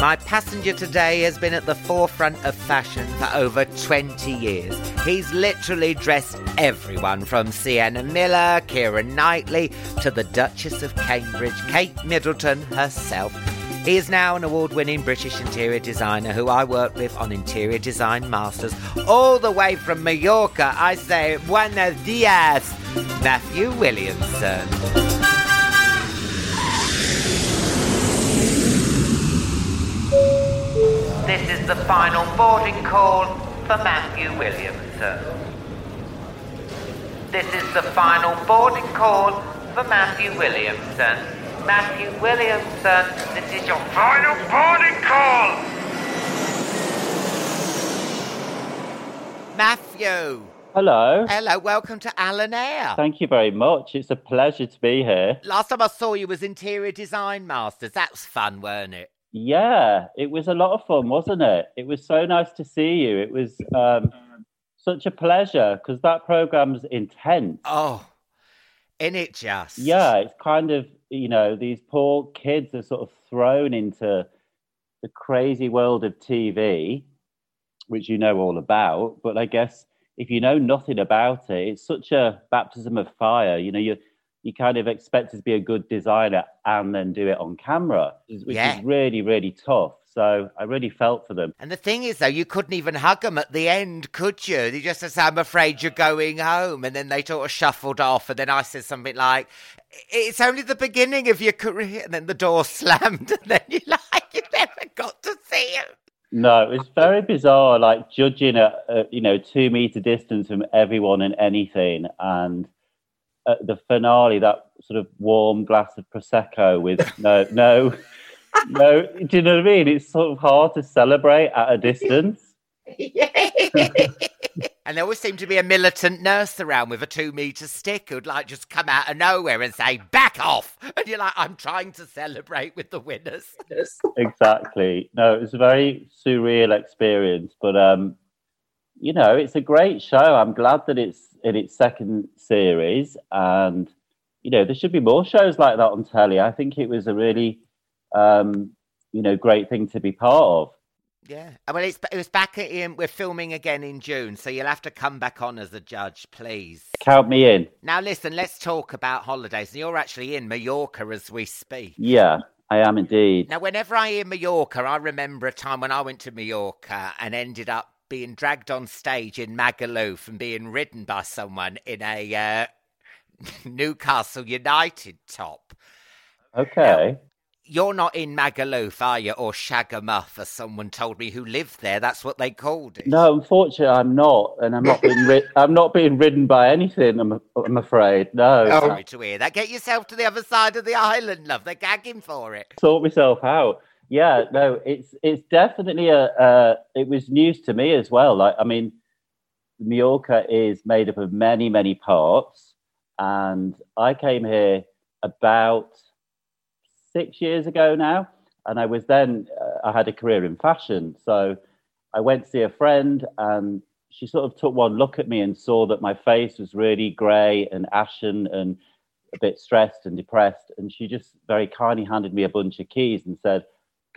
My passenger today has been at the forefront of fashion for over 20 years. He's literally dressed everyone from Sienna Miller, Keira Knightley, to the Duchess of Cambridge, Kate Middleton herself. He is now an award winning British interior designer who I work with on Interior Design Masters, all the way from Mallorca. I say, Buenos dias, Matthew Williamson. This is the final boarding call for Matthew Williamson. This is the final boarding call for Matthew Williamson. Matthew Williamson, this is your final boarding call. Matthew. Hello. Hello, welcome to Alan Air. Thank you very much. It's a pleasure to be here. Last time I saw you was Interior Design Masters. That was fun, weren't it? Yeah, it was a lot of fun, wasn't it? It was so nice to see you. It was um, such a pleasure because that program's intense. Oh, in it just. Yeah, it's kind of, you know, these poor kids are sort of thrown into the crazy world of TV, which you know all about. But I guess if you know nothing about it, it's such a baptism of fire. You know, you you kind of expect to be a good designer and then do it on camera, which Yeah. is really, really tough. So I really felt for them. And the thing is, though, you couldn't even hug them at the end, could you? They just said, I'm afraid you're going home. And then they sort of shuffled off. And then I said something like, It's only the beginning of your career. And then the door slammed. And then you're like, You never got to see him. No, it was very bizarre, like judging at, uh, you know, two meter distance from everyone and anything. And at the finale, that sort of warm glass of Prosecco with no, no, no, do you know what I mean? It's sort of hard to celebrate at a distance. And there always seemed to be a militant nurse around with a two metre stick who'd like just come out of nowhere and say, Back off. And you're like, I'm trying to celebrate with the winners. exactly. No, it was a very surreal experience, but um, you know, it's a great show. I'm glad that it's in its second series, and you know, there should be more shows like that on telly. I think it was a really, um, you know, great thing to be part of. Yeah. Uh, Well, it's, it was back at, um, we're filming again in June, so you'll have to come back on as a judge, please. Count me in. Now, listen, let's talk about holidays. And you're actually in Mallorca as we speak. Yeah, I am indeed. Now, whenever I hear Mallorca, I remember a time when I went to Mallorca and ended up being dragged on stage in Magaluf and being ridden by someone in a uh, Newcastle United top. Okay. you're not in Magaluf, are you? Or Shagamuff, as someone told me who lived there. That's what they called it. No, unfortunately, I'm not, and I'm not being ri- I'm not being ridden by anything. I'm I'm afraid. No. Oh. Sorry to hear that. Get yourself to the other side of the island, love. They're gagging for it. Sort myself out. Yeah, no, it's it's definitely a. Uh, it was news to me as well. Like, I mean, Mallorca is made up of many many parts, and I came here about six years ago now. And I was then, uh, I had a career in fashion. So I went to see a friend and she sort of took one look at me and saw that my face was really grey and ashen and a bit stressed and depressed. And she just very kindly handed me a bunch of keys and said,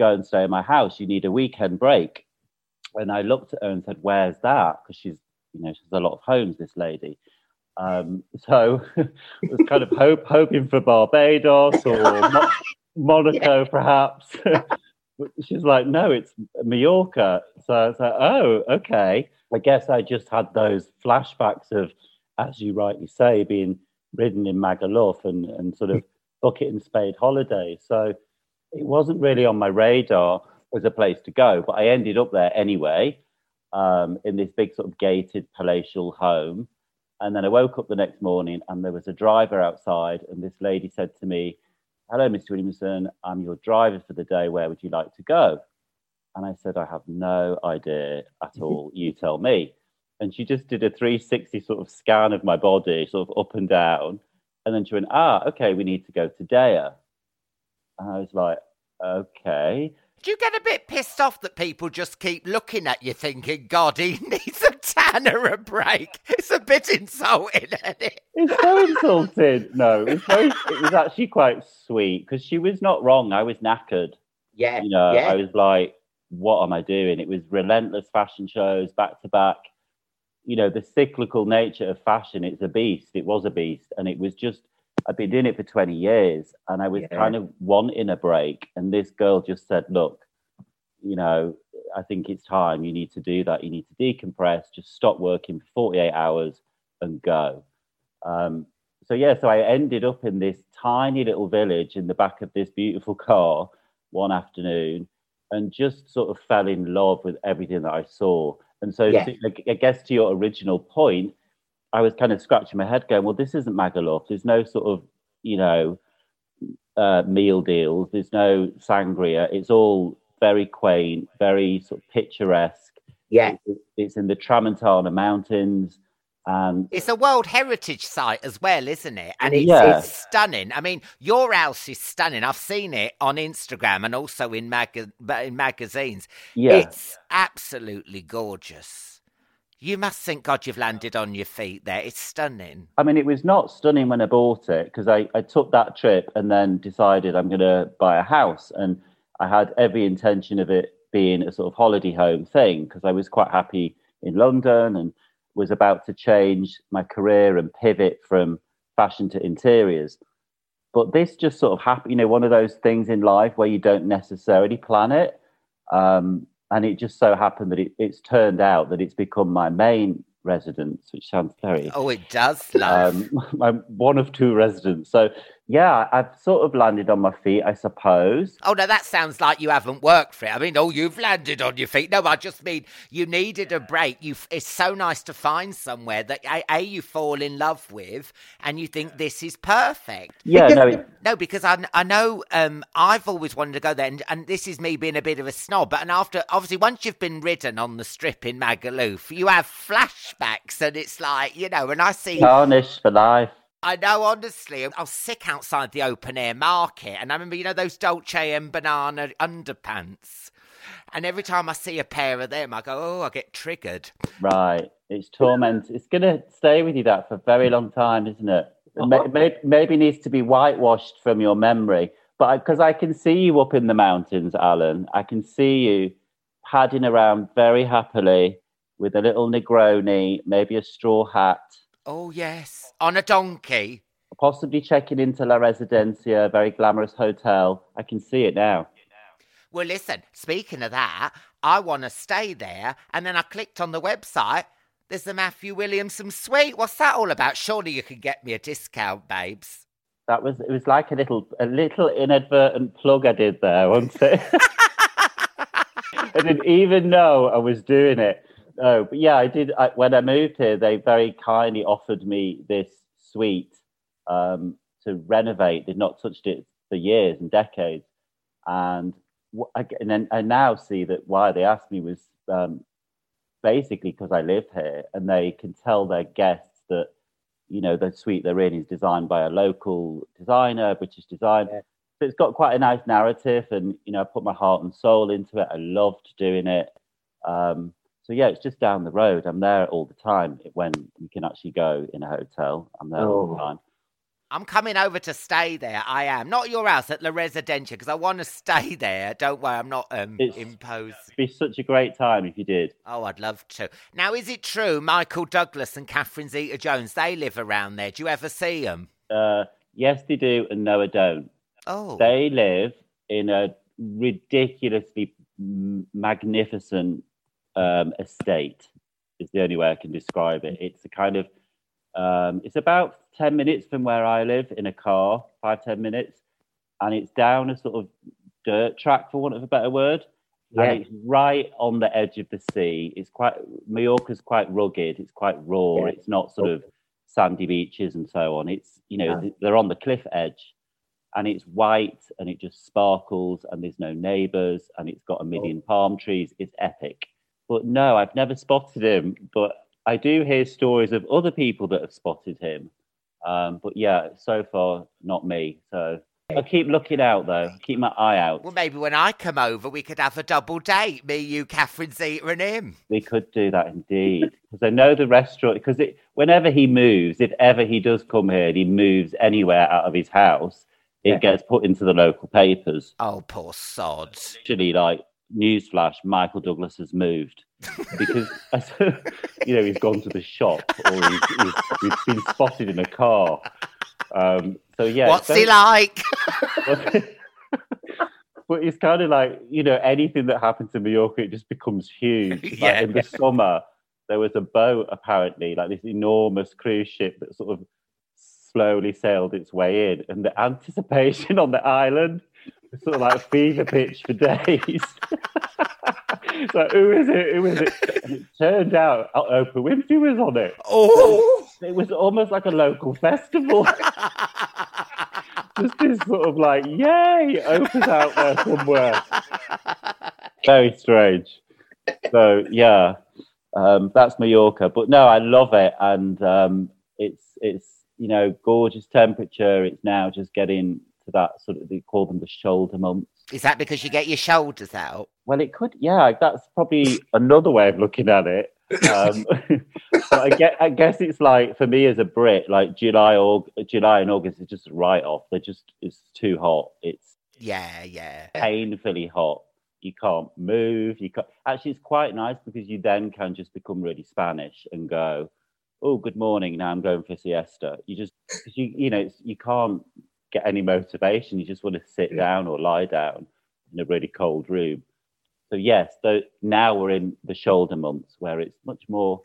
Go and stay in my house. You need a weekend break. And I looked at her and said, Where's that? Because she's, you know, she's a lot of homes, this lady. Um, so I was kind of hope, hoping for Barbados or Mo- Monaco, perhaps. She's like, no, it's Mallorca. So I was like, oh, okay. I guess I just had those flashbacks of, as you rightly say, being ridden in Magaluf and, and sort of bucket and spade holiday. So it wasn't really on my radar as a place to go, but I ended up there anyway um, in this big sort of gated palatial home. And then I woke up the next morning and there was a driver outside, and this lady said to me, Hello, Mr. Williamson, I'm your driver for the day. Where would you like to go? And I said, I have no idea at all. You tell me. And she just did a 360 sort of scan of my body, sort of up and down. And then she went, Ah, okay, we need to go to Deià. And I was like, Okay. Do you get a bit pissed off that people just keep looking at you thinking, God, he needs a tan or a break? It's a bit insulting, isn't it? It's so insulting. No, it was, very, it was actually quite sweet because she was not wrong. I was knackered. Yeah. You know, yeah. I was like, what am I doing? It was relentless fashion shows back to back. You know, the cyclical nature of fashion, it's a beast. It was a beast. And it was just, I've been doing it for 20 years and I was Yeah. kind of wanting a break. And this girl just said, look, you know, I think it's time. You need to do that. You need to decompress, just stop working for 48 hours and go. Um, so, yeah, so I ended up in this tiny little village in the back of this beautiful car one afternoon and just sort of fell in love with everything that I saw. And so, Yeah. to- I guess to your original point, I was kind of scratching my head going, well, this isn't Magaluf. There's no sort of, you know, uh, meal deals. There's no sangria. It's all very quaint, very sort of picturesque. Yeah. It- It's in the Tramontana Mountains. And It's a World Heritage Site as well, isn't it? And it's, Yeah. it's stunning. I mean, your house is stunning. I've seen it on Instagram and also in, maga- in magazines. yeah, It's absolutely gorgeous. You must thank God, you've landed on your feet there. It's stunning. I mean, it was not stunning when I bought it because I, I took that trip and then decided I'm going to buy a house. And I had every intention of it being a sort of holiday home thing because I was quite happy in London and was about to change my career and pivot from fashion to interiors. But this just sort of happened, you know, one of those things in life where you don't necessarily plan it. Um, and it just so happened that it, it's turned out that it's become my main residence, which sounds very Oh, it does, love. um, I'm one of two residents. So yeah, I've sort of landed on my feet, I suppose. Oh no, that sounds like you haven't worked for it. I mean, oh, you've landed on your feet. No, I just mean you needed a break. You, it's so nice to find somewhere that a, a you fall in love with, and you think this is perfect. Yeah, no, it, No, because I, I know um, I've always wanted to go there, and, and this is me being a bit of a snob. But and after, obviously, once you've been ridden on the strip in Magaluf, you have flashbacks, and it's like you know. And I see, tarnish for life. I know, honestly, I was sick outside the open air market, and I remember, you know, those Dolce and Banana underpants. And every time I see a pair of them, I go, oh, I get triggered. Right, it's torment. It's going to stay with you that for a very long time, isn't it? It may- oh. may- maybe needs to be whitewashed from your memory. But because I, can see you up in the mountains, Alan, I can see you padding around very happily with a little Negroni, maybe a straw hat, Oh, yes, on a donkey. possibly checking into La Residencia, a very glamorous hotel. I can see it now. Well, listen, speaking of that, I want to stay there. And then I clicked on the website. There's the Matthew Williamson suite. What's that all about? Surely you can get me a discount, babes. That was it. Was like a little a little inadvertent plug I did there, wasn't it? I didn't even know I was doing it. Oh, but yeah, I did. I, when I moved here, they very kindly offered me this suite um, to renovate. They'd not touched it for years and decades, and and then I now see that why they asked me was um, basically because I live here, and they can tell their guests that you know the suite they're in is designed by a local designer, British designer. Yeah. So it's got quite a nice narrative, and you know I put my heart and soul into it. I loved doing it. Um, so yeah, it's just down the road. I'm there all the time when you can actually go in a hotel. I'm there oh. all the oh. time. I'm coming over to stay there. I am not your house at La Residencia because I want to stay there. Don't worry, I'm not um, imposed. It'd be such a great time if you did. Oh, I'd love to. Now, is it true Michael Douglas and Catherine Zeta-Jones they live around there? Do you ever see them? Uh, yes, they do, and no, I don't. Oh, they live in a ridiculously magnificent um, estate. Is the only way I can describe it. It's a kind of um, it's about 10 minutes from where I live in a car, five ten minutes. And it's down a sort of dirt track, for want of a better word. Yeah. And it's right on the edge of the sea. It's quite, Mallorca's quite rugged. It's quite raw. Yeah. It's not sort of sandy beaches and so on. It's, you know, yeah. they're on the cliff edge and it's white and it just sparkles and there's no neighbors and it's got a million palm trees. It's epic. But no, I've never spotted him. But I do hear stories of other people that have spotted him. Um, but yeah, so far not me. So I keep looking out though. Keep my eye out. Well, maybe when I come over, we could have a double date. Me, you, Catherine Zeta, and him. We could do that indeed. Because I know the restaurant. Because whenever he moves, if ever he does come here, and he moves anywhere out of his house, it yeah. gets put into the local papers. Oh, poor sods. Actually, like newsflash: Michael Douglas has moved because you know he's gone to the shop or he's, he's, he's been spotted in a car. Um, so yeah, what's he like? but it's kind of like you know anything that happens in Mallorca, it just becomes huge. Like yeah. in the summer, there was a boat apparently, like this enormous cruise ship that sort of slowly sailed its way in, and the anticipation on the island sort of like fever pitch for days. so who is it? Who is it? And it turned out Oprah Winfrey was on it. Oh, it was almost like a local festival. Just this sort of like, yay, Oprah's out there somewhere. Very strange. So yeah, um, that's Mallorca. But no, I love it, and um, it's it's you know gorgeous temperature. It's now just getting that sort of they call them the shoulder months. Is that because you get your shoulders out? Well, it could. Yeah, that's probably another way of looking at it. Um, but I guess, I guess it's like for me as a Brit, like July or July and August is just right off. They're just it's too hot. It's yeah, yeah, painfully hot. You can't move. You can't. Actually, it's quite nice because you then can just become really Spanish and go, "Oh, good morning. Now I'm going for siesta." You just you you know you can't get any motivation. You just want to sit down or lie down in a really cold room. So yes, so now we're in the shoulder months where it's much more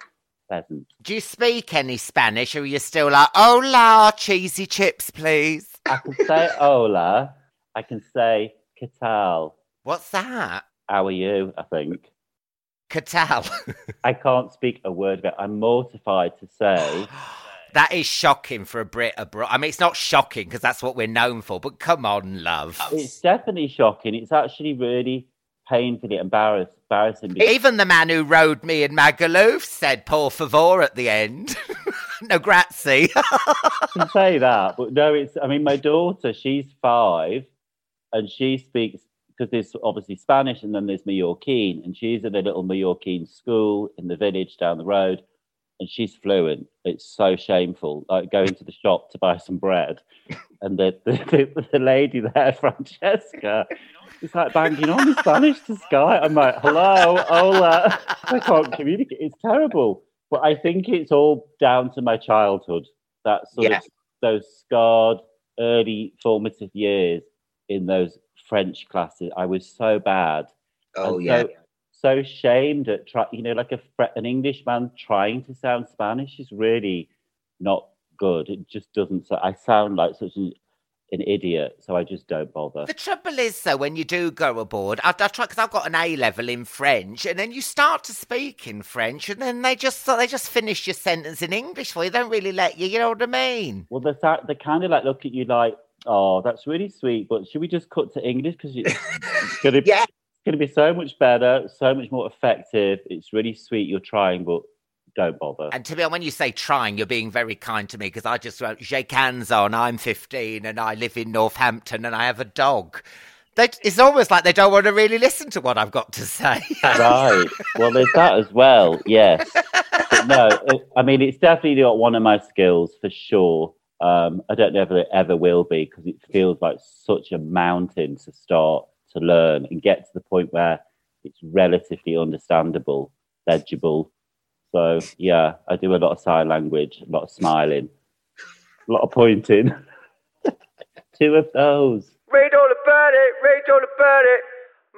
pleasant. Do you speak any Spanish, or are you still like "Hola, cheesy chips, please"? I can say "Hola." I can say "Catal." What's that? How are you? I think. Catal. I can't speak a word of it. I'm mortified to say That is shocking for a Brit abroad. I mean, it's not shocking because that's what we're known for, but come on, love. It's definitely shocking. It's actually really painfully embarrassing. embarrassing Even the man who rode me in Magaluf said por favor at the end. no grazie. I can say that, but no, it's, I mean, my daughter, she's five and she speaks, because there's obviously Spanish and then there's Mallorquin, and she's at a little Mallorquin school in the village down the road and she's fluent. It's so shameful. Like going to the shop to buy some bread, and the the, the lady there, Francesca, is like banging on in Spanish to Sky. I'm like, hello, hola. I can't communicate. It's terrible. But I think it's all down to my childhood. That sort of those scarred early formative years in those French classes. I was so bad. Oh yeah. So, so shamed at try, you know, like a an Englishman trying to sound Spanish is really not good. It just doesn't. So I sound like such an an idiot, so I just don't bother. The trouble is, though, when you do go abroad, I, I try because I've got an A level in French, and then you start to speak in French, and then they just they just finish your sentence in English for you. They don't really let you. You know what I mean? Well, they they kind of like look at you like, oh, that's really sweet, but should we just cut to English because it's gonna be, Yeah. Gonna be so much better, so much more effective. It's really sweet you're trying, but don't bother. And to be honest, when you say trying, you're being very kind to me because I just wrote hands on. I'm 15 and I live in Northampton and I have a dog. They, it's almost like they don't want to really listen to what I've got to say. right. Well, there's that as well. Yes. But no, it- I mean, it's definitely not one of my skills for sure. Um, I don't know if it ever will be because it feels like such a mountain to start to learn and get to the point where it's relatively understandable, legible. So, yeah, I do a lot of sign language, a lot of smiling, a lot of pointing. Two of those. Read all about it, read all about it.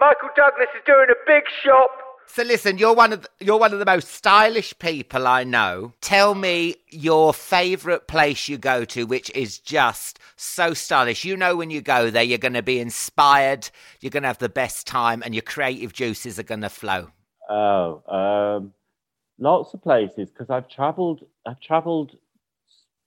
Michael Douglas is doing a big shop. So listen, you're one of the, you're one of the most stylish people I know. Tell me your favourite place you go to, which is just so stylish. You know when you go there, you're going to be inspired, you're going to have the best time, and your creative juices are going to flow. Oh, um, lots of places because I've travelled. I've travelled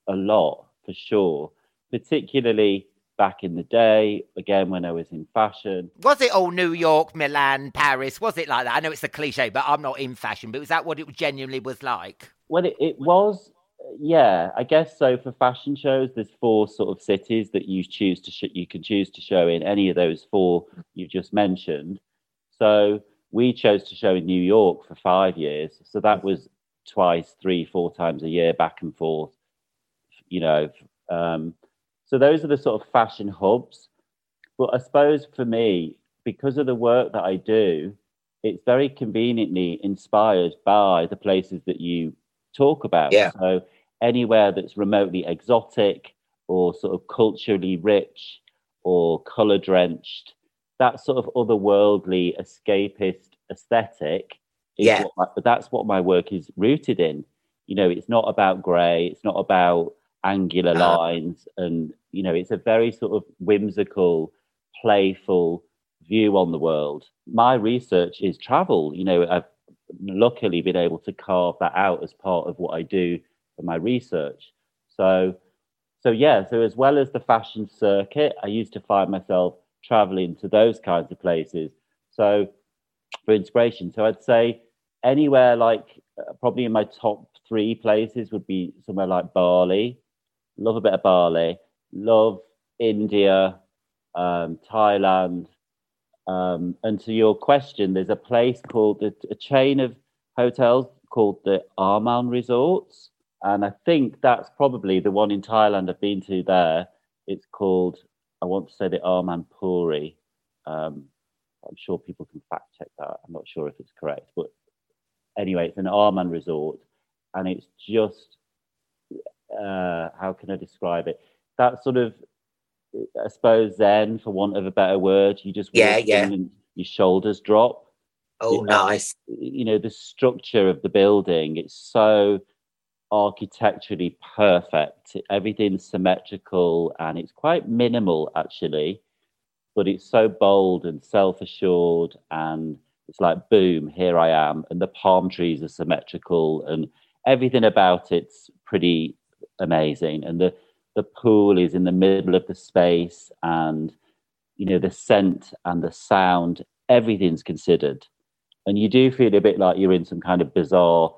a lot for sure, particularly back in the day. Again, when I was in fashion. Was it all New York, Milan, Paris? Was it like that? I know it's a cliche, but I'm not in fashion. But was that what it genuinely was like? Well, it, it was. Yeah, I guess so. For fashion shows, there's four sort of cities that you choose to sh- you can choose to show in any of those four you've just mentioned. So we chose to show in New York for five years. So that was twice, three, four times a year, back and forth. You know, um, so those are the sort of fashion hubs. But I suppose for me, because of the work that I do, it's very conveniently inspired by the places that you talk about. Yeah. So anywhere that's remotely exotic or sort of culturally rich or color drenched, that sort of otherworldly escapist aesthetic is Yeah. what my, but that's what my work is rooted in. You know, it's not about grey, it's not about angular Uh-huh. lines and you know, it's a very sort of whimsical, playful view on the world. My research is travel. You know, I've luckily been able to carve that out as part of what I do for my research. So, so yeah. So as well as the fashion circuit, I used to find myself traveling to those kinds of places. So for inspiration, so I'd say anywhere like uh, probably in my top three places would be somewhere like Bali. Love a bit of Bali. Love India, um, Thailand. Um, and to your question, there's a place called a, a chain of hotels called the Aman Resorts, and I think that's probably the one in Thailand I've been to. There, it's called I want to say the Arman Puri. Um, I'm sure people can fact check that. I'm not sure if it's correct, but anyway, it's an Aman resort, and it's just uh, how can I describe it? That sort of, I suppose, Zen, for want of a better word. You just Yeah, yeah. your shoulders drop. Oh, nice. You know, the structure of the building. It's so architecturally perfect. Everything's symmetrical, and it's quite minimal actually but it's so bold and self-assured and it's like boom here i am and the palm trees are symmetrical and everything about it's pretty amazing and the the pool is in the middle of the space and you know the scent and the sound everything's considered. And you do feel a bit like you're in some kind of bizarre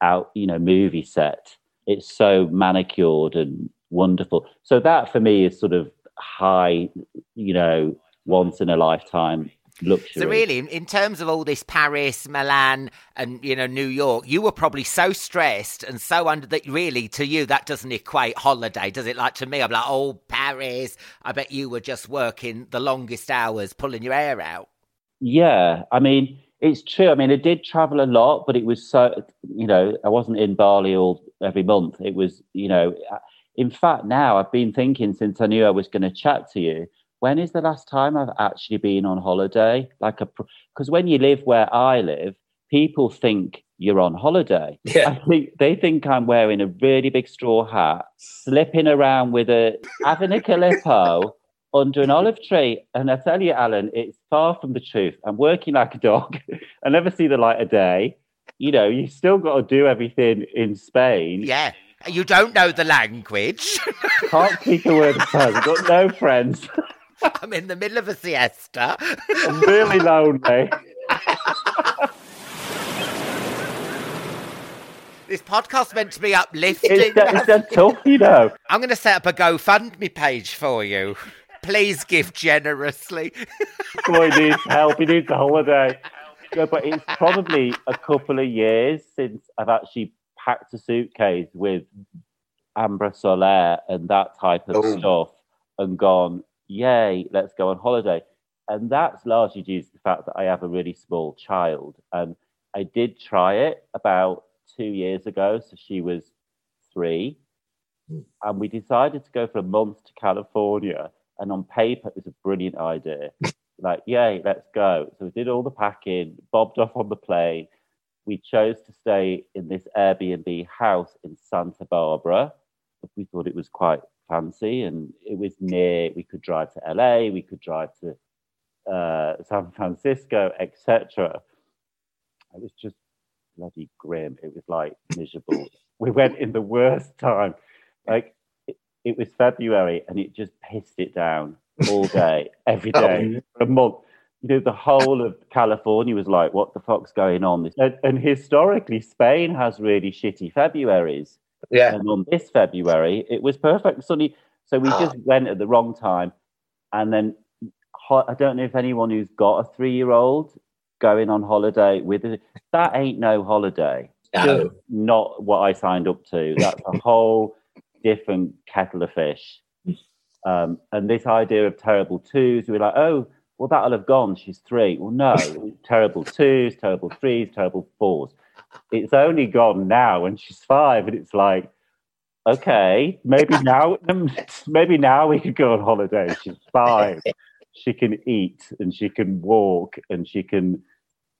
out you know movie set. It's so manicured and wonderful. So that for me is sort of high you know once in a lifetime luxury So really, in, terms of all this Paris, Milan, and you know New York, you were probably so stressed and so under that. Really, to you, that doesn't equate holiday, does it? Like to me, I'm like, oh, Paris. I bet you were just working the longest hours, pulling your hair out. Yeah, I mean, it's true. I mean, I did travel a lot, but it was so, you know, I wasn't in Bali all every month. It was, you know, uh, in fact, now I've been thinking since I knew I was going to chat to you, when is the last time I've actually been on holiday? Like a, because when you live where I live, people think you're on holiday. Yeah. I think they think I'm wearing a really big straw hat, slipping around with a having a calippo under an olive tree. And I tell you, Alan, it's far from the truth. I'm working like a dog. I never see the light of day. You know, you still got to do everything in Spain. Yeah. You don't know the language. Can't speak a word of Spanish. Got no friends. I'm in the middle of a siesta. I'm really lonely. This podcast's meant to be uplifting. It's, it's just tough, you know. I'm going to set up a GoFundMe page for you. Please give generously. Boy needs help. He needs a holiday. Yeah, but it's probably a couple of years since I've actually packed a suitcase with Ambre Solaire and that type of Oh. stuff and gone, yay, let's go on holiday. And that's largely due to the fact that I have a really small child. And I did try it about two years ago. So she was three. Hmm. And we decided to go for a month to California. And on paper, it was a brilliant idea. like, yay, let's go. So we did all the packing, bobbed off on the plane. We chose to stay in this Airbnb house in Santa Barbara. We thought it was quite fancy and it was near. We could drive to LA, we could drive to uh, San Francisco, etc. It was just bloody grim. It was like miserable. we went in the worst time. Like it, it was February and it just pissed it down all day, every day, for a month. You know, the whole of California was like, what the fuck's going on? And, and historically, Spain has really shitty Februaries. Yeah. And on this February, it was perfect sunny. So we just went at the wrong time. And then I don't know if anyone who's got a three year old going on holiday with it, that ain't no holiday. No. Not what I signed up to. That's a whole different kettle of fish. Um, and this idea of terrible twos, we're like, oh, well, that'll have gone. She's three. Well, no, terrible twos, terrible threes, terrible fours. It's only gone now and she's five, and it's like, okay, maybe now, um, maybe now we could go on holiday. She's five. She can eat and she can walk and she can,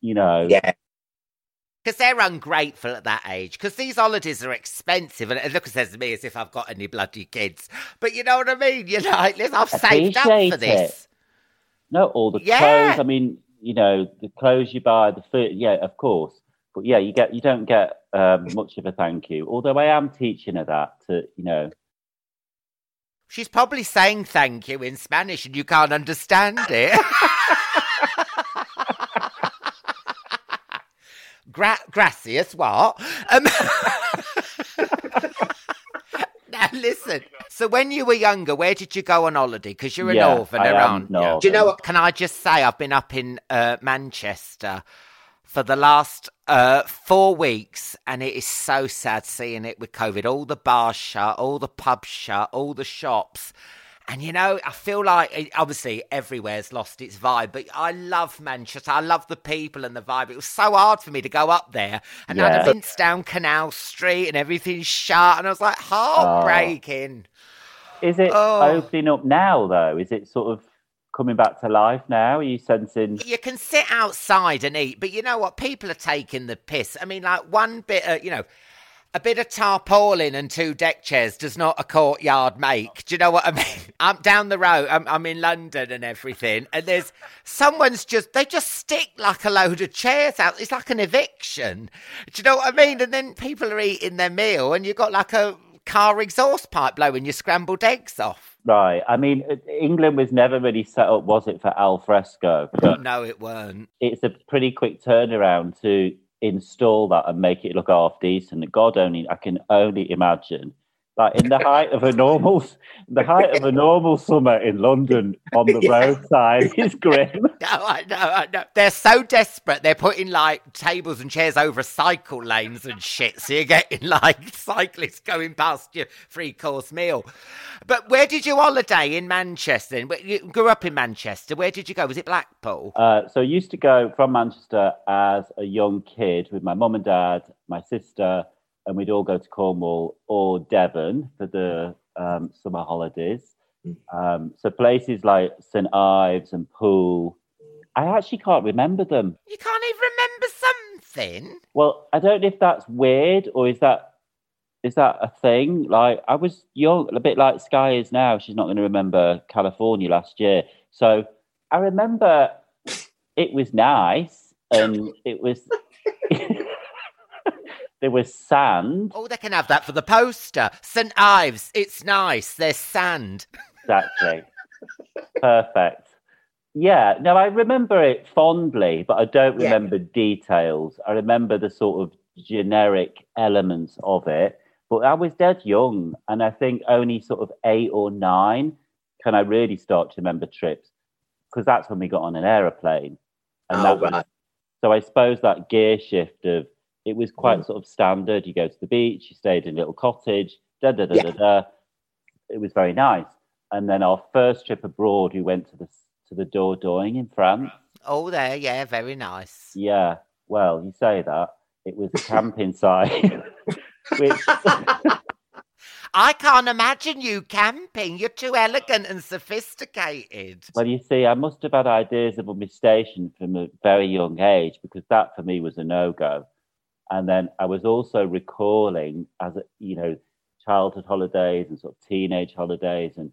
you know, Yeah. Because they're ungrateful at that age. Because these holidays are expensive. And look, it looks says to me as if I've got any bloody kids. But you know what I mean? You know, like, I've saved up for Appreciate this. No, all the Yeah. clothes. I mean, you know, the clothes you buy, the food. Yeah, of course. But yeah, you get you don't get um, much of a thank you. Although I am teaching her that to, you know, She's probably saying thank you in Spanish and you can't understand it. Gra- gracias, what? Um, now, listen. So, when you were younger, where did you go on holiday? Because you're a yeah, northerner, I aren't you? Do you know what? Can I just say, I've been up in uh, Manchester for the last uh, four weeks, and it is so sad seeing it with COVID. All the bars shut, all the pubs shut, all the shops. And you know, I feel like it- obviously everywhere's lost its vibe, but I love Manchester. I love the people and the vibe. It was so hard for me to go up there and Yeah. vince down Canal Street and everything's shut, and I was like heartbreaking. Is it Oh. opening up now though? Is it sort of coming back to life now? Are you sensing? You can sit outside and eat, but you know what? People are taking the piss. I mean, like one bit of, you know, a bit of tarpaulin and two deck chairs does not a courtyard make. Do you know what I mean? I'm down the road. I'm, I'm in London and everything, and there's someone's just they just stick like a load of chairs out. It's like an eviction. Do you know what I mean? And then people are eating their meal, and you've got like a car exhaust pipe blowing your scrambled eggs off. Right. I mean, uh, England was never really set up, was it, for al fresco? But No, it weren't. it's a pretty quick turnaround to install that and make it look half decent. God only, I can only imagine. Like in the height of a normal, the height of a normal summer in London on the roadside is grim. No, I know, I know. They're so desperate. They're putting like tables and chairs over cycle lanes and shit. So you're getting like cyclists going past your three course meal. But where did you holiday in Manchester? You grew up in Manchester. Where did you go? Was it Blackpool? Uh, so I used to go from Manchester as a young kid with my mum and dad, my sister, and we'd all go to Cornwall or Devon for the um, summer holidays. Um, so places like St Ives and Poole, I actually can't remember them. You can't even remember something. Well, I don't know if that's weird or is that is that a thing? Like I was young, a bit like Sky is now. She's not going to remember California last year, so I remember it was nice and it was there was sand. Oh, they can have that for the poster. St Ives, it's nice. There's sand. Exactly. Perfect. Yeah, no, I remember it fondly, but I don't Yeah. remember details. I remember the sort of generic elements of it, but I was dead young, and I think only sort of eight or nine can I really start to remember trips because that's when we got on an aeroplane. And Oh, that was, so I suppose that gear shift of it was quite mm. sort of standard. You go to the beach, you stayed in a little cottage, da da da Yeah. da da. It was very nice. And then our first trip abroad, we went to the to the Dordogne in France. Oh, there, yeah, very nice. Yeah, well, you say that it was a camping site, which I can't imagine you camping. You're too elegant and sophisticated. Well, you see, I must have had ideas of my station from a very young age because that for me was a no go. And then I was also recalling, as a, you know, childhood holidays and sort of teenage holidays. And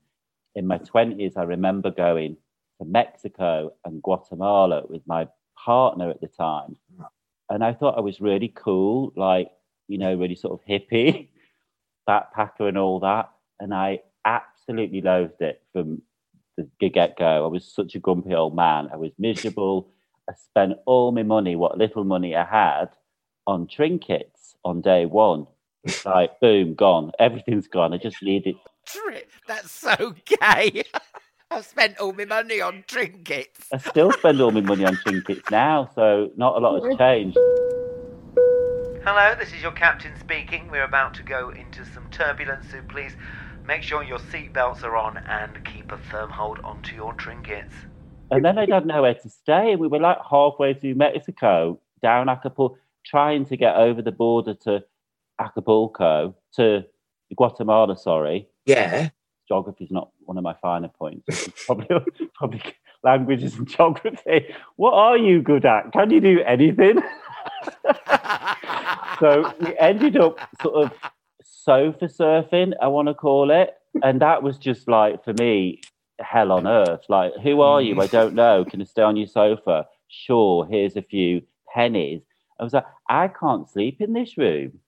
in my 20s, I remember going to Mexico and Guatemala with my partner at the time. And I thought I was really cool, like, you know, really sort of hippie, backpacker and all that. And I absolutely loathed it from the get go. I was such a grumpy old man. I was miserable. I spent all my money, what little money I had, on trinkets on day one. It's Like, boom, gone. Everything's gone. I just needed. Tri- That's so gay. I've spent all my money on trinkets. I still spend all my money on trinkets now, so not a lot has changed. Hello, this is your captain speaking. We're about to go into some turbulence, so please make sure your seatbelts are on and keep a firm hold onto your trinkets. And then I had nowhere to stay. We were like halfway through Mexico, down Acapulco, trying to get over the border to Acapulco, to Guatemala, sorry. Yeah. Geography is not one of my finer points. Probably, probably languages and geography. What are you good at? Can you do anything? so we ended up sort of sofa surfing, I want to call it. And that was just like, for me, hell on earth. Like, who are you? I don't know. Can I stay on your sofa? Sure, here's a few pennies. I was like, I can't sleep in this room.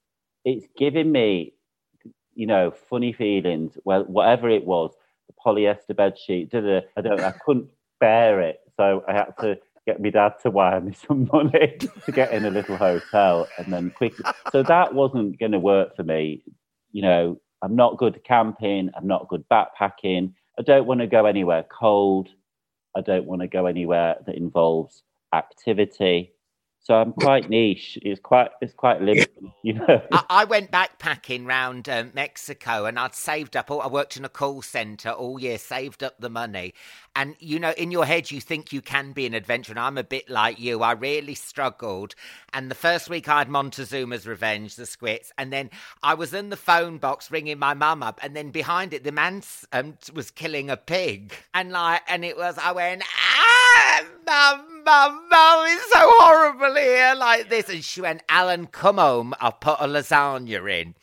It's giving me, you know, funny feelings. Well, whatever it was, the polyester bed sheet, da-da, I don't, I couldn't bear it. So I had to get my dad to wire me some money to get in a little hotel and then quickly. So that wasn't going to work for me. You know, I'm not good camping. I'm not good backpacking. I don't want to go anywhere cold. I don't want to go anywhere that involves activity. So I'm quite niche. It's quite it's quite limited, you know. I, I went backpacking round um, Mexico and I'd saved up all, I worked in a call centre all year, saved up the money. And, you know, in your head, you think you can be an adventurer. And I'm a bit like you. I really struggled. And the first week I had Montezuma's Revenge, the squits. And then I was in the phone box ringing my mum up. And then behind it, the man um, was killing a pig. And like, and it was, I went, ah, mum, mum, mum, it's so horrible here, uh, like this. And she went, Alan, come home. I'll put a lasagna in.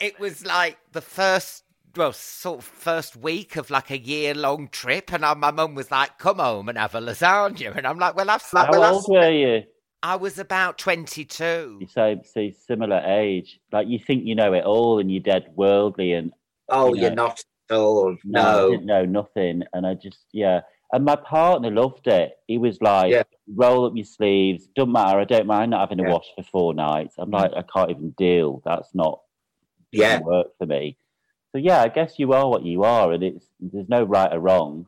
It was like the first, well, sort of first week of like a year long trip. And I, my mum was like, come home and have a lasagna. And I'm like, well, I've, How well, old were you? I was about 22. You say, say similar age. Like you think you know it all and you're dead worldly and Oh, You you're know. not at all. I No. didn't know nothing. And I just, yeah. And my partner loved it. He was like, Yeah. roll up your sleeves. Don't matter. I don't mind not having a wash for four nights. I'm like, I can't even deal. That's not Yeah. doesn't work for me. So yeah, I guess you are what you are, and it's there's no right or wrong.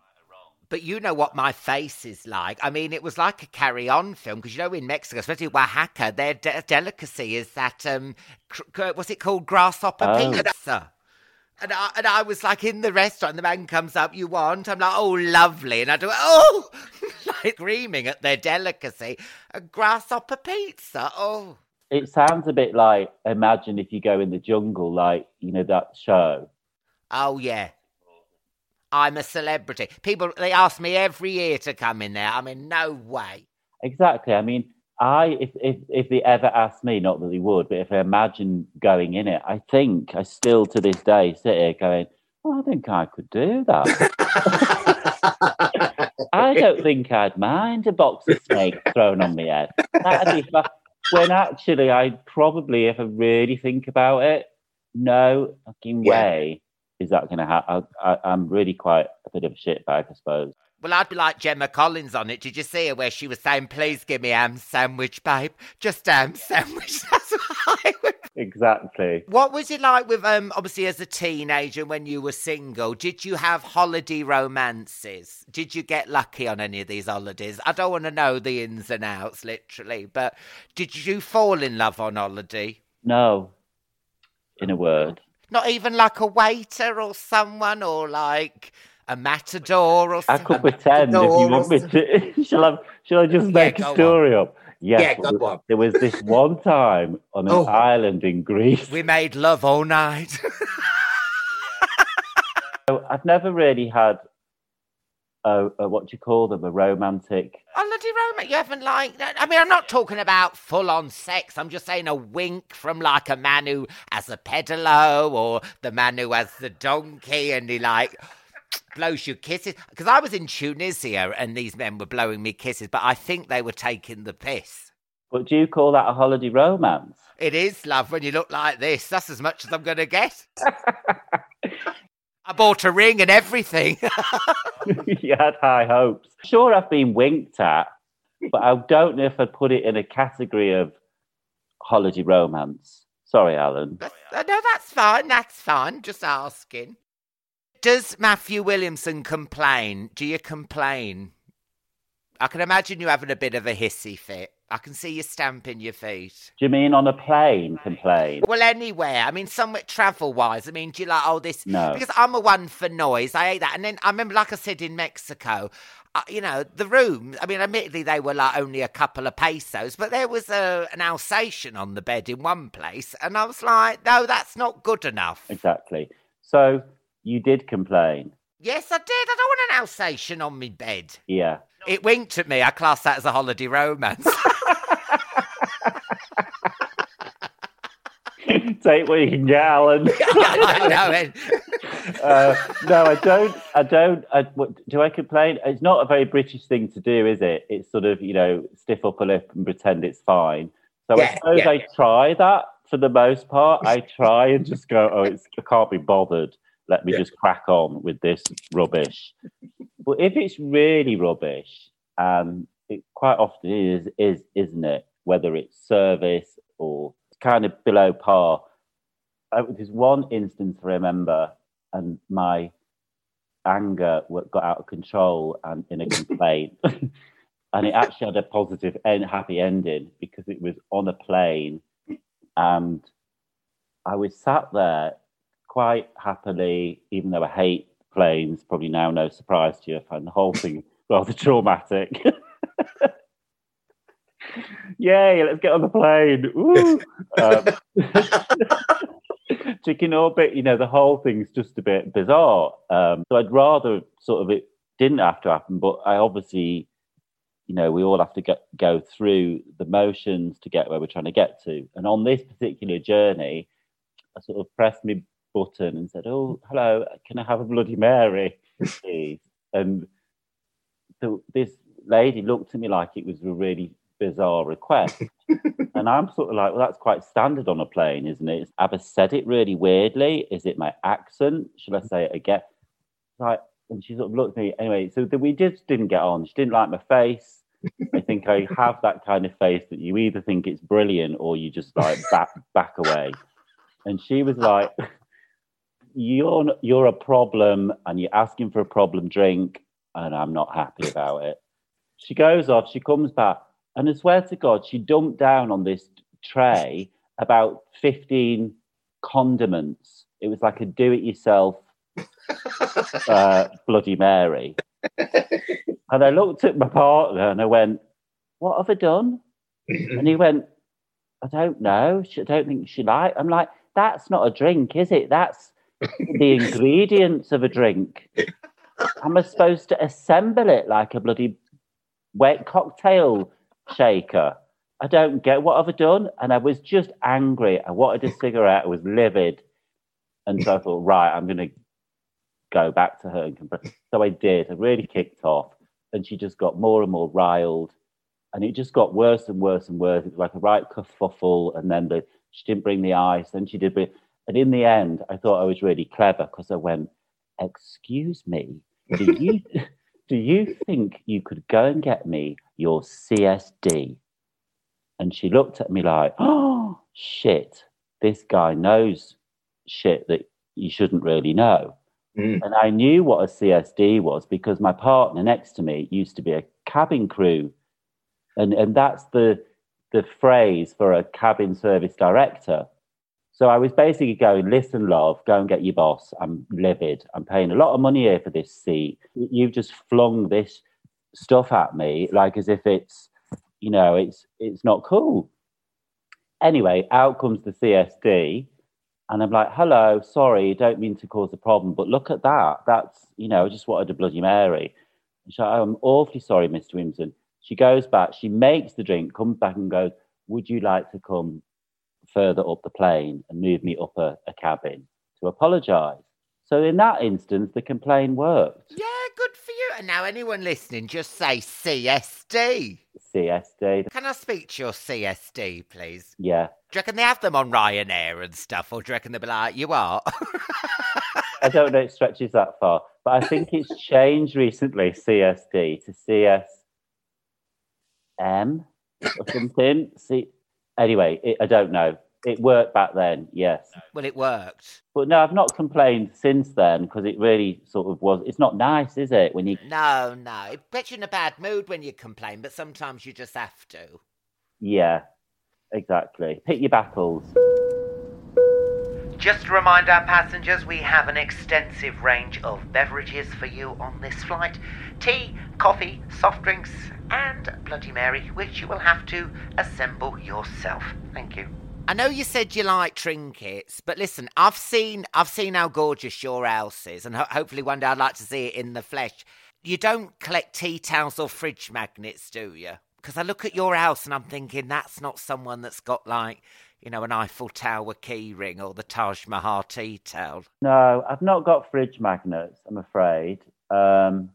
But you know what my face is like. I mean, it was like a carry-on film because you know in Mexico, especially Oaxaca, their de- delicacy is that um, cr- cr- what's it called, grasshopper Oh. pizza. And I, and I was like in the restaurant, the man comes up, you want? I'm like, oh, lovely. And I do, oh, like screaming at their delicacy, a grasshopper pizza. Oh, It sounds a bit like imagine if you go in the jungle, like you know that show. oh yeah. I'm a celebrity. People, they ask me every year to come in there. I mean, no way. Exactly. I mean, I, if, if if they ever asked me, not that they would, but if I imagine going in it, I think I still to this day sit here going, oh, I think I could do that. I don't think I'd mind a box of snakes thrown on my head. That'd be fun. When actually, I'd probably, if I really think about it, no fucking Yeah. way is that going to happen. I'm really quite a bit of a shitbag, I suppose. Well, I'd be like Gemma Collins on it. Did you see her where she was saying, please give me ham sandwich, babe? Just ham sandwich. That's what I would. Exactly. What was it like with, um, obviously, as a teenager when you were single? Did you have holiday romances? Did you get lucky on any of these holidays? I don't want to know the ins and outs, literally, but did you fall in love on holiday? No, in a word. Not even like a waiter or someone or like a matador or I could pretend if you want me to. shall I? Shall I just make go a on. story up? Yes. Yeah, there go was- on. There was this one time on an Oh. island in Greece. We made love all night. So I've never really had a, a what do you call them? A romantic. Holiday romance. You haven't like. I mean, I'm not talking about full on sex. I'm just saying a wink from like a man who has a pedalo or the man who has the donkey and he like blows you kisses. Because I was in Tunisia and these men were blowing me kisses, but I think they were taking the piss. But do you call that a holiday romance? It is love when you look like this. That's as much as I'm going to get. I bought a ring and everything. you had high hopes. Sure, I've been winked at, but I don't know if I'd put it in a category of holiday romance. Sorry, Alan. Uh, no, that's fine. That's fine. Just asking. Does Matthew Williamson complain? Do you complain? I can imagine you having a bit of a hissy fit. I can see you stamping your feet. Do you mean on a plane complain? Well, anywhere. I mean, somewhere travel wise. I mean, do you like, oh, this? No. Because I'm a one for noise. I hate that. And then I remember, like I said, in Mexico, uh, you know, the rooms, I mean, admittedly, they were like only a couple of pesos, but there was a, an Alsatian on the bed in one place. And I was like, no, that's not good enough. Exactly. So you did complain. Yes, I did. I don't want an Alsatian on my bed. Yeah. It winked at me. I class that as a holiday romance. Take what you can get, Alan. I know it. uh, no, I don't. I don't. I, what, do I complain? It's not a very British thing to do, is it? It's sort of you know stiff upper lip and pretend it's fine. So I suppose yeah. I try that for the most part. I try and just go, oh, it's, I can't be bothered. Let me Yeah. just crack on with this rubbish. but if it's really rubbish, and it quite often is, is isn't it? Whether it's service or kind of below par. I, there's one instance I remember, and my anger got out of control and in a complaint. and it actually had a positive and happy ending because it was on a plane and I was sat there quite happily, even though I hate planes, probably now no surprise to you, I find the whole thing rather traumatic. Yay, let's get on the plane. Um, chicken orbit, you know, the whole thing's just a bit bizarre. Um, so I'd rather sort of it didn't have to happen, but I obviously, you know, we all have to get, go through the motions to get where we're trying to get to. And on this particular journey, I sort of pressed my button and said, "Oh, hello, can I have a Bloody Mary, please?" and the, this lady looked at me like it was a really bizarre request. and I'm sort of like, well, that's quite standard on a plane, isn't it? Have I said it really weirdly? Is it my accent? Should I say it again? Like, and she sort of looked at me anyway. So that we just didn't get on. She didn't like my face. I think I have that kind of face that you either think it's brilliant or you just like back back away. And she was like, "You're you're a problem, and you're asking for a problem drink, and I'm not happy about it." She goes off. She comes back, and I swear to God, she dumped down on this tray about fifteen condiments. It was like a do-it-yourself uh, Bloody Mary. And I looked at my partner and I went, What have I done? And he went, I don't know. She, I don't think she liked. I'm like, That's not a drink, is it? That's the ingredients of a drink. Am I supposed to assemble it like a bloody wet cocktail shaker? I don't get what I've done? And I was just angry. I wanted a cigarette. I was livid. And so I thought, right, I'm going to go back to her and. So I did. I really kicked off. And she just got more and more riled. And it just got worse and worse and worse. It was like a right kerfuffle. And then the, she didn't bring the ice. Then she did. Bring, and in the end, I thought I was really clever because I went, excuse me, do you, do you think you could go and get me your CSD? And she looked at me like, oh, shit, this guy knows shit that you shouldn't really know. Mm. And I knew what a CSD was because my partner next to me used to be a cabin crew. And, and that's the, the phrase for a cabin service director. So I was basically going, listen, love, go and get your boss. I'm livid. I'm paying a lot of money here for this seat. You've just flung this stuff at me like as if it's, you know, it's it's not cool. Anyway, out comes the CSD, and I'm like, hello, sorry, don't mean to cause a problem, but look at that. That's, you know, I just wanted a Bloody Mary. Like, oh, I'm awfully sorry, Mr. Wimson. She goes back, she makes the drink, comes back and goes, would you like to come further up the plane and move me up a, a cabin to apologise? So in that instance, the complaint worked. Yeah, good for you. And now, anyone listening, just say CSD. CSD, Can I speak to your CSD, please? yeah. Do you reckon they have them on Ryanair and stuff, or do you reckon they'll be like, you are? I don't know it stretches that far, but I think it's changed recently, CSD to CSM or something. See, anyway, it, I don't know. It worked back then, yes. well, it worked. But no, I've not complained since then because it really sort of was. It's not nice, is it? When you, No, no. It puts you in a bad mood when you complain, but sometimes you just have to. yeah, exactly. Pick your battles. Just to remind our passengers, we have an extensive range of beverages for you on this flight tea, coffee, soft drinks, and Bloody Mary, which you will have to assemble yourself. Thank you. I know you said you like trinkets, but listen, I've seen I've seen how gorgeous your house is, and ho- hopefully one day I'd like to see it in the flesh. You don't collect tea towels or fridge magnets, do you? Because I look at your house and I'm thinking that's not someone that's got like, you know, an Eiffel Tower keyring or the Taj Mahal tea towel. No, I've not got fridge magnets, I'm afraid, um,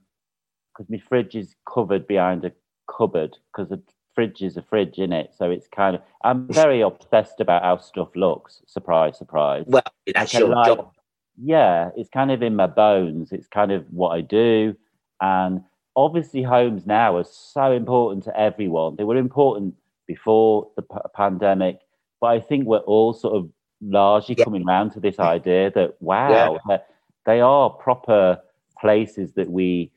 because my fridge is covered behind a cupboard because fridge is a fridge in it. So it's kind of, I'm very obsessed about how stuff looks. Surprise, surprise. Well, that's your like- job. Yeah, it's kind of in my bones. It's kind of what I do. And obviously, homes now are so important to everyone. They were important before the p- pandemic, but I think we're all sort of largely Yeah. coming round to this idea that, wow, that they are proper places that we,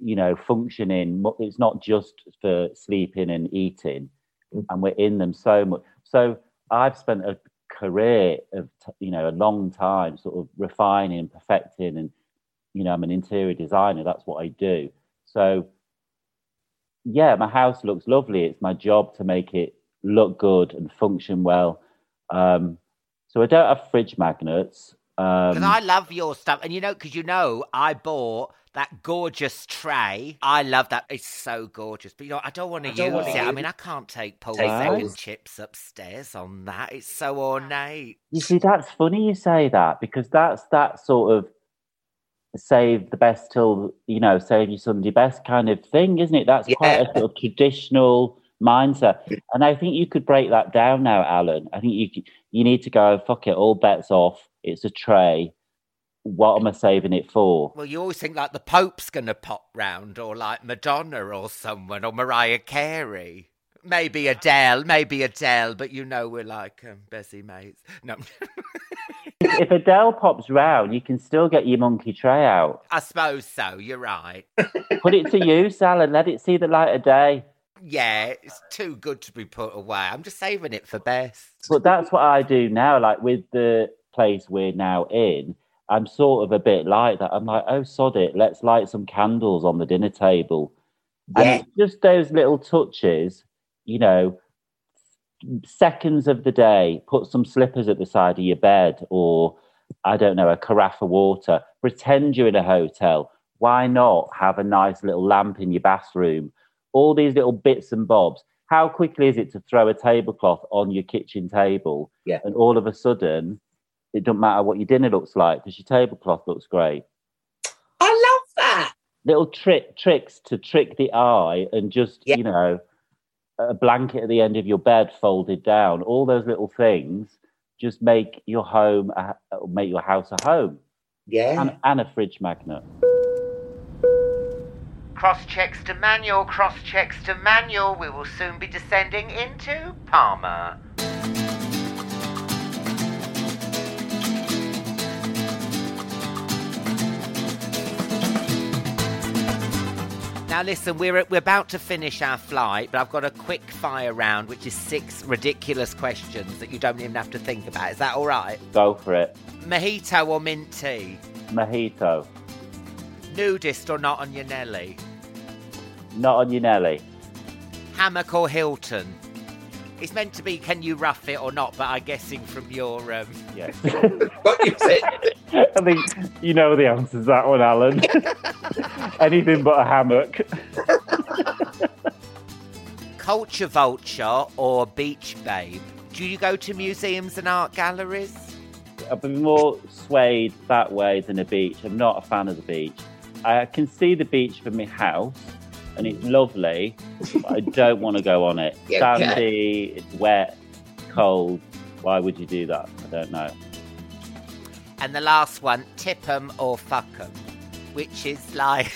you know, functioning it's not just for sleeping and eating, Mm. and we're in them so much. So I've spent a career of you know a long time sort of refining and perfecting and you know i'm an interior designer that's what i do. So yeah my house looks lovely. It's my job to make it look good and function well. Um so i don't have fridge magnets um Because I love your stuff, and you know, because you know, I bought that gorgeous tray. I love that; it's so gorgeous. But you know, I don't want to use it. I mean, I can't take Paul Take second those. chips upstairs on that. It's so ornate. You see, that's funny you say that because that's that sort of save the best till you know save your Sunday best kind of thing, isn't it? That's quite a sort of traditional mindset, and I think you could break that down now, Alan. I think you you need to go fuck it, all bets off. It's a tray. What am I saving it for? Well, you always think like the Pope's going to pop round, or like Madonna, or someone, or Mariah Carey. Maybe Adele, maybe Adele, but you know we're like um, Bessie mates. No, if Adele pops round, you can still get your monkey tray out. I suppose so. You're right. Put it to use, Alan. Let it see the light of day. Yeah, it's too good to be put away. I'm just saving it for best. But that's what I do now. Like with the place we're now in, I'm sort of a bit like that. I'm like, oh, sod it. Let's light some candles on the dinner table. Yeah. And it's just those little touches, you know, seconds of the day. Put some slippers at the side of your bed or, I don't know, a carafe of water. Pretend you're in a hotel. Why not have a nice little lamp in your bathroom? All these little bits and bobs. how quickly is it to throw a tablecloth on your kitchen table? Yeah. And all of a sudden, it doesn't matter what your dinner looks like because your tablecloth looks great. I love that. Little trick tricks to trick the eye and just Yeah. you know a blanket at the end of your bed folded down. All those little things just make your home a, make your house a home Yeah. and, and a fridge magnet. Cross checks to manual, cross checks to manual. We will soon be descending into Palma. Now, listen, we're, we're about to finish our flight, but I've got a quick fire round, which is six ridiculous questions that you don't even have to think about. Is that all right? Go for it. Mojito or mint tea? Mojito. Nudist or not on your Nelly? Not on your Nelly. Hammock or Hilton? It's meant to be can you rough it or not, but I'm guessing from your. Um... Yes. What you said. I think you know the answer to that one, Alan. Anything but a hammock. Culture vulture or beach babe? Do you go to museums and art galleries? I've been more swayed that way than a beach. I'm not a fan of the beach. I can see the beach from my house, and it's lovely, but I don't want to go on it. Yeah, okay. Sandy, it's wet, cold. Why would you do that? I don't know. And the last one, tip 'em or fuck 'em, which is like.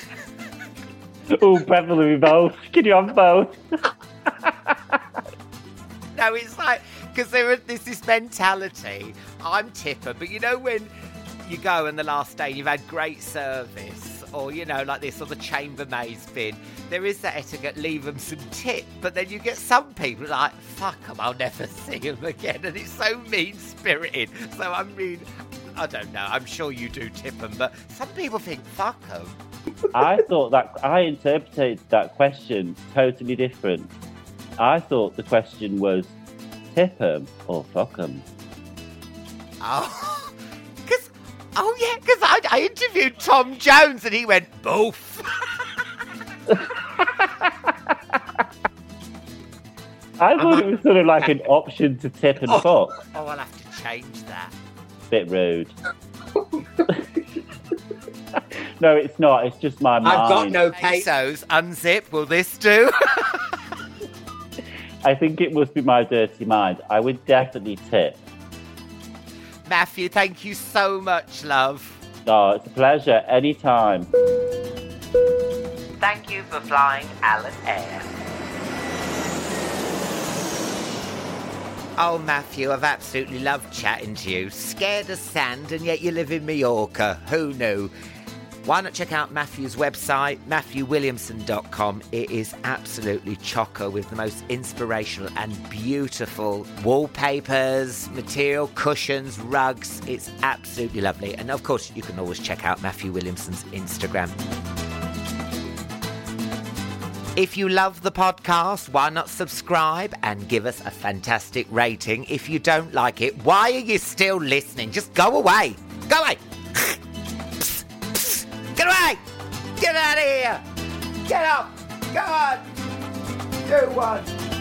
oh, Beverly, both. Can you have both? No, it's like because there is this, this mentality. I'm tipper, but you know when you go and the last day you've had great service, or you know like this, or the chambermaid's been. There is that etiquette. Leave them some tip, but then you get some people like fuck them. I'll never see them again, and it's so mean spirited. So I mean, I don't know. I'm sure you do tip them, but some people think fuck them. I thought that I interpreted that question totally different. I thought the question was tip them or fuck 'em. Oh, oh yeah, because I, I interviewed Tom Jones and he went both. I thought it was sort of like an option to tip and oh. fuck. Oh, I'll have to change that. Bit rude. no, it's not. It's just my mind. I've got no. Pesos, unzip. Will this do? I think it must be my dirty mind. I would definitely tip. Matthew, thank you so much, love. Oh, it's a pleasure. Anytime. Thank you for flying Alan Air. Oh, Matthew, I've absolutely loved chatting to you. Scared of sand, and yet you live in Mallorca. Who knew? Why not check out Matthew's website, matthewwilliamson.com? It is absolutely chocker with the most inspirational and beautiful wallpapers, material, cushions, rugs. It's absolutely lovely. And of course, you can always check out Matthew Williamson's Instagram. If you love the podcast, why not subscribe and give us a fantastic rating? If you don't like it, why are you still listening? Just go away. Go away. Get away. Get out of here. Get up. Go on. Do one.